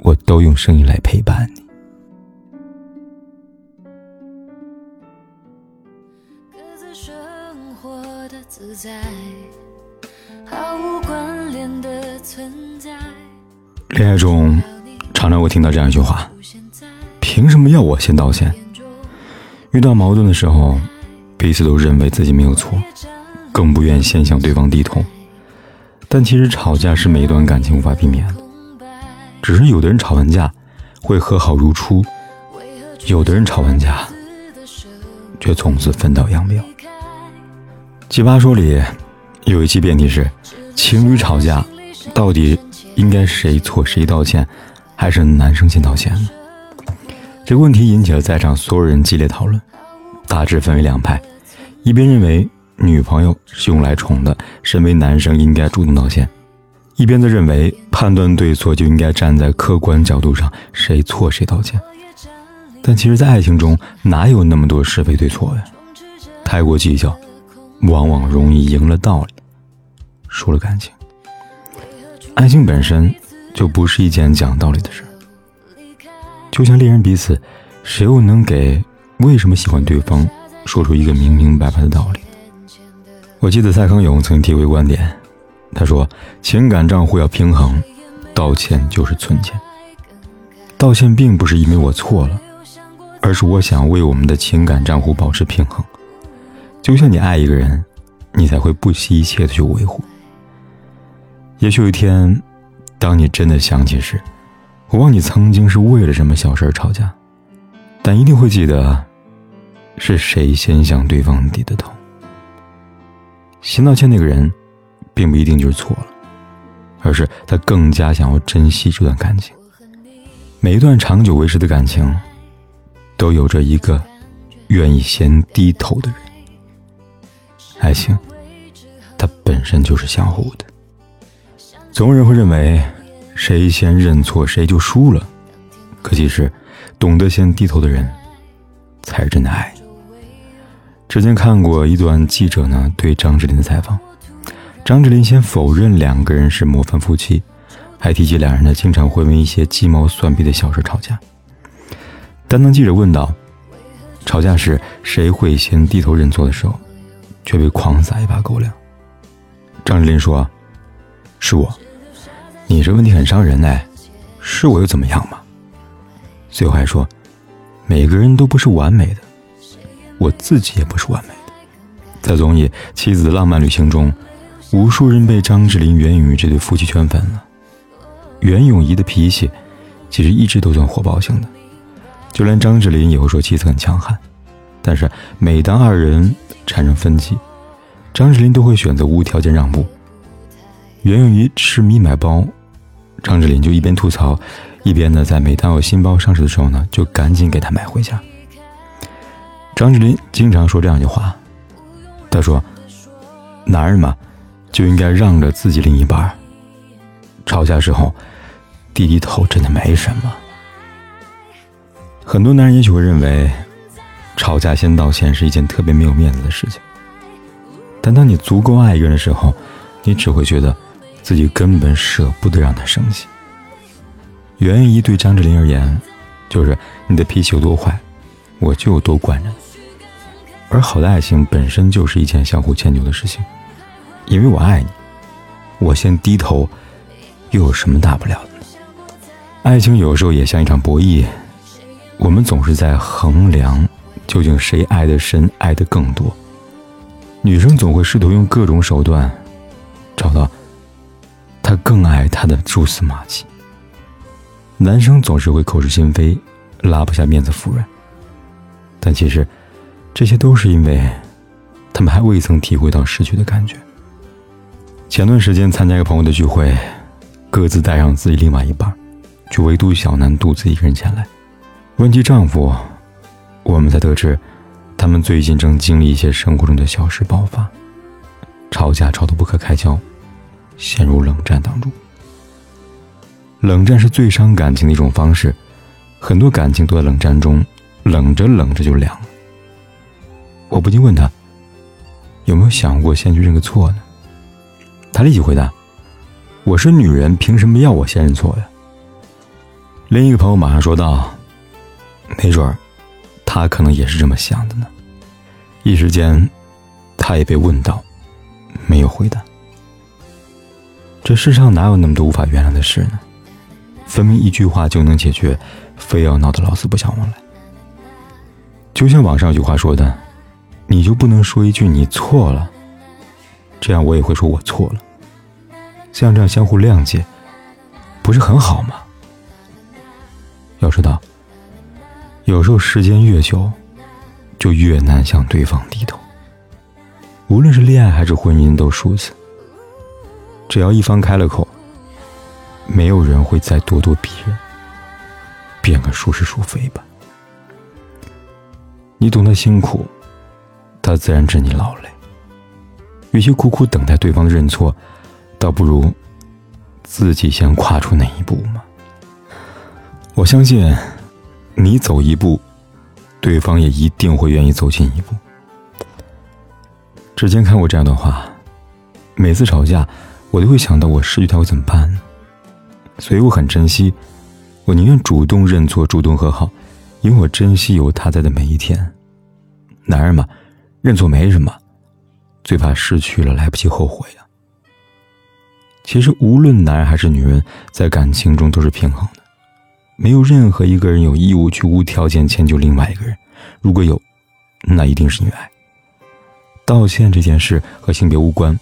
我都用声音来陪伴你生活的自在毫无关联的存在。恋爱中，常常会听到这样一句话：“凭什么要我先道歉？”遇到矛盾的时候，彼此都认为自己没有错，更不愿先向对方低头。但其实吵架是每一段感情无法避免的，只是有的人吵完架会和好如初，有的人吵完架却从此分道扬镳。奇葩说里有一期辩题是：情侣吵架到底应该谁错谁道歉，还是男生先道歉？这个问题引起了在场所有人激烈讨论，大致分为两派，一边认为。女朋友是用来宠的，身为男生应该主动道歉。一边则认为判断对错就应该站在客观角度上，谁错谁道歉。但其实，在爱情中哪有那么多是非对错呀？太过计较，往往容易赢了道理，输了感情。爱情本身就不是一件讲道理的事就像恋人彼此，谁又能给为什么喜欢对方说出一个明明白白的道理？我记得蔡康永曾提过一个观点，他说：“情感账户要平衡，道歉就是存钱。道歉并不是因为我错了，而是我想为我们的情感账户保持平衡。就像你爱一个人，你才会不惜一切的去维护。也许有一天，当你真的想起时，我忘你曾经是为了什么小事吵架，但一定会记得，是谁先向对方低的头。”先道歉那个人，并不一定就是错了，而是他更加想要珍惜这段感情。每一段长久维持的感情，都有着一个愿意先低头的人。爱情，它本身就是相互的。总有人会认为，谁先认错谁就输了，可其实，懂得先低头的人，才是真的爱。之前看过一段记者呢对张智霖的采访，张智霖先否认两个人是模范夫妻，还提及两人呢经常会为一些鸡毛蒜皮的小事吵架。但当记者问到吵架时谁会先低头认错的时候，却被狂撒一把狗粮。张智霖说：“是我，你这问题很伤人哎，是我又怎么样嘛？”最后还说：“每个人都不是完美的。”我自己也不是完美的，在综艺《妻子的浪漫旅行》中，无数人被张智霖、袁咏仪这对夫妻圈粉了。袁咏仪的脾气其实一直都算火爆型的，就连张智霖也会说妻子很强悍。但是每当二人产生分歧，张智霖都会选择无条件让步。袁咏仪痴迷买包，张智霖就一边吐槽，一边呢在每当有新包上市的时候呢，就赶紧给她买回家。张智霖经常说这样一句话，他说：“男人嘛，就应该让着自己另一半。吵架时候低低头真的没什么。很多男人也许会认为，吵架先道歉是一件特别没有面子的事情。但当你足够爱一个人的时候，你只会觉得自己根本舍不得让他生气。袁咏仪对张智霖而言，就是你的脾气有多坏，我就有多惯着你。”而好的爱情本身就是一件相互迁就的事情，因为我爱你，我先低头，又有什么大不了的呢？爱情有时候也像一场博弈，我们总是在衡量究竟谁爱的深，爱的更多。女生总会试图用各种手段找到她更爱他的蛛丝马迹，男生总是会口是心非，拉不下面子服软，但其实。这些都是因为，他们还未曾体会到失去的感觉。前段时间参加一个朋友的聚会，各自带上自己另外一半，却唯独小南独自一个人前来。问及丈夫，我们才得知，他们最近正经历一些生活中的小事爆发，吵架吵得不可开交，陷入冷战当中。冷战是最伤感情的一种方式，很多感情都在冷战中，冷着冷着就凉了。我不禁问他，有没有想过先去认个错呢？他立即回答：“我是女人，凭什么要我先认错呀？”另一个朋友马上说道：“没准儿，他可能也是这么想的呢。”一时间，他也被问到，没有回答。这世上哪有那么多无法原谅的事呢？分明一句话就能解决，非要闹得老死不相往来。就像网上有句话说的：“你就不能说一句你错了？这样我也会说我错了。像这样相互谅解，不是很好吗？”要知道，有时候时间越久，就越难向对方低头。无论是恋爱还是婚姻，都如此。只要一方开了口。没有人会再咄咄逼人，变个孰是孰非吧？你懂得辛苦，他自然知你劳累。与其苦苦等待对方认错，倒不如自己先跨出那一步嘛。我相信，你走一步，对方也一定会愿意走近一步。之前看过这样的话：每次吵架，我都会想到我失去他会怎么办？所以我很珍惜，我宁愿主动认错、主动和好，因为我珍惜有他在的每一天。男人嘛，认错没什么，最怕失去了来不及后悔啊。其实无论男人还是女人，在感情中都是平衡的，没有任何一个人有义务去无条件迁就另外一个人。如果有，那一定是因为爱。道歉这件事和性别无关，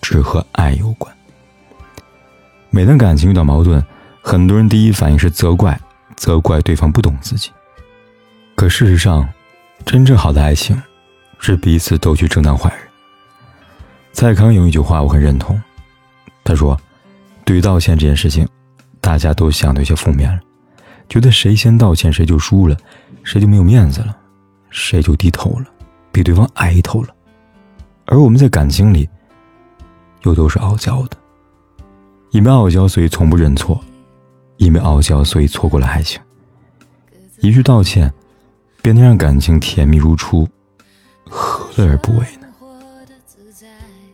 只和爱有关。每当感情遇到矛盾，很多人第一反应是责怪，责怪对方不懂自己。可事实上，真正好的爱情，是彼此都去正当坏人。蔡康永一句话我很认同，他说：“对于道歉这件事情，大家都想的有些负面了，觉得谁先道歉谁就输了，谁就没有面子了，谁就低头了，比对方矮一头了。而我们在感情里，又都是傲娇的。”因为傲娇，所以从不认错；因为傲娇，所以错过了爱情。一句道歉，便能让感情甜蜜如初，何乐而不为呢？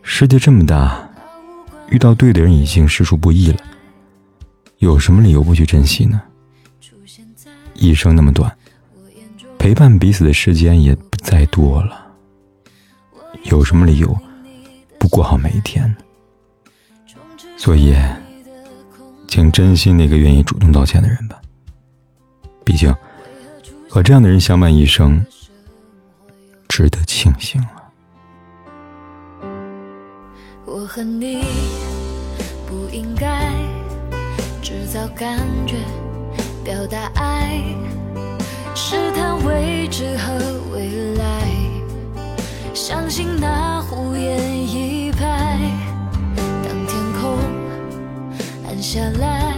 世界这么大，遇到对的人已经实属不易了，有什么理由不去珍惜呢？一生那么短，陪伴彼此的时间也不再多了，有什么理由不过好每一天呢？所以，请珍惜那个愿意主动道歉的人吧。毕竟，和这样的人相伴一生，值得庆幸啊。我和你不应该制造感觉，表达爱，试探未知和未来，相信那胡言一派。当天空暗。下来，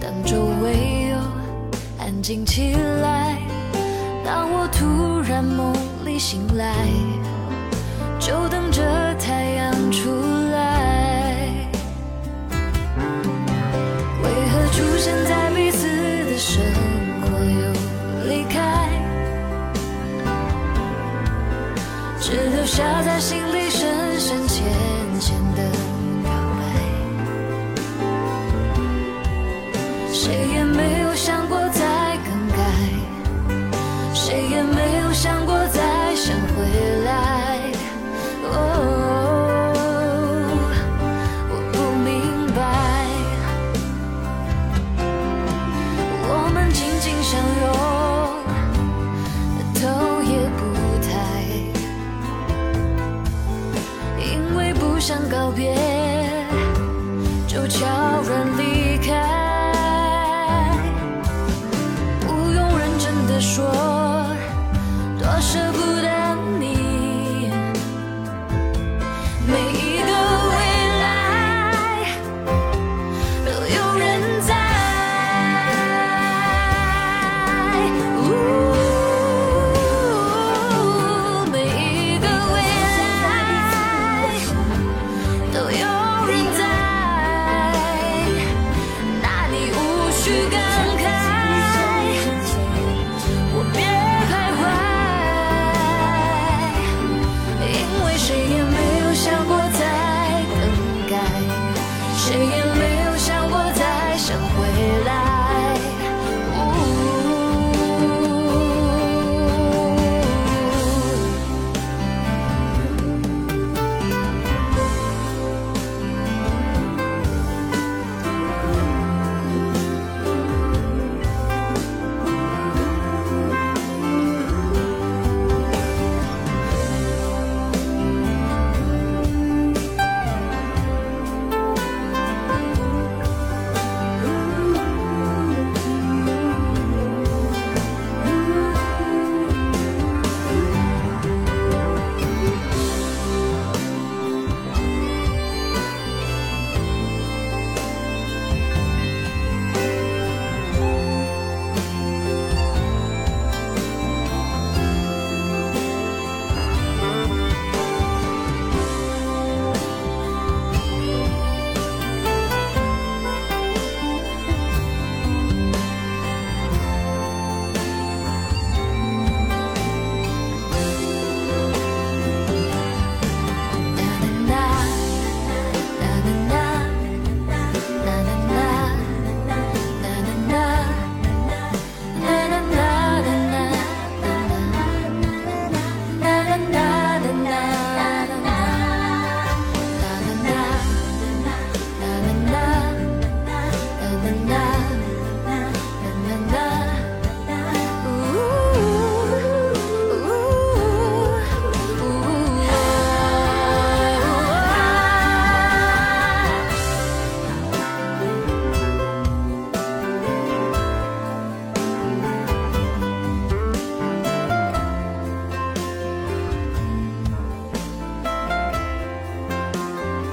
当周围又安静起来，当我突然梦里醒来，就等着太阳下在心里深深浅浅的。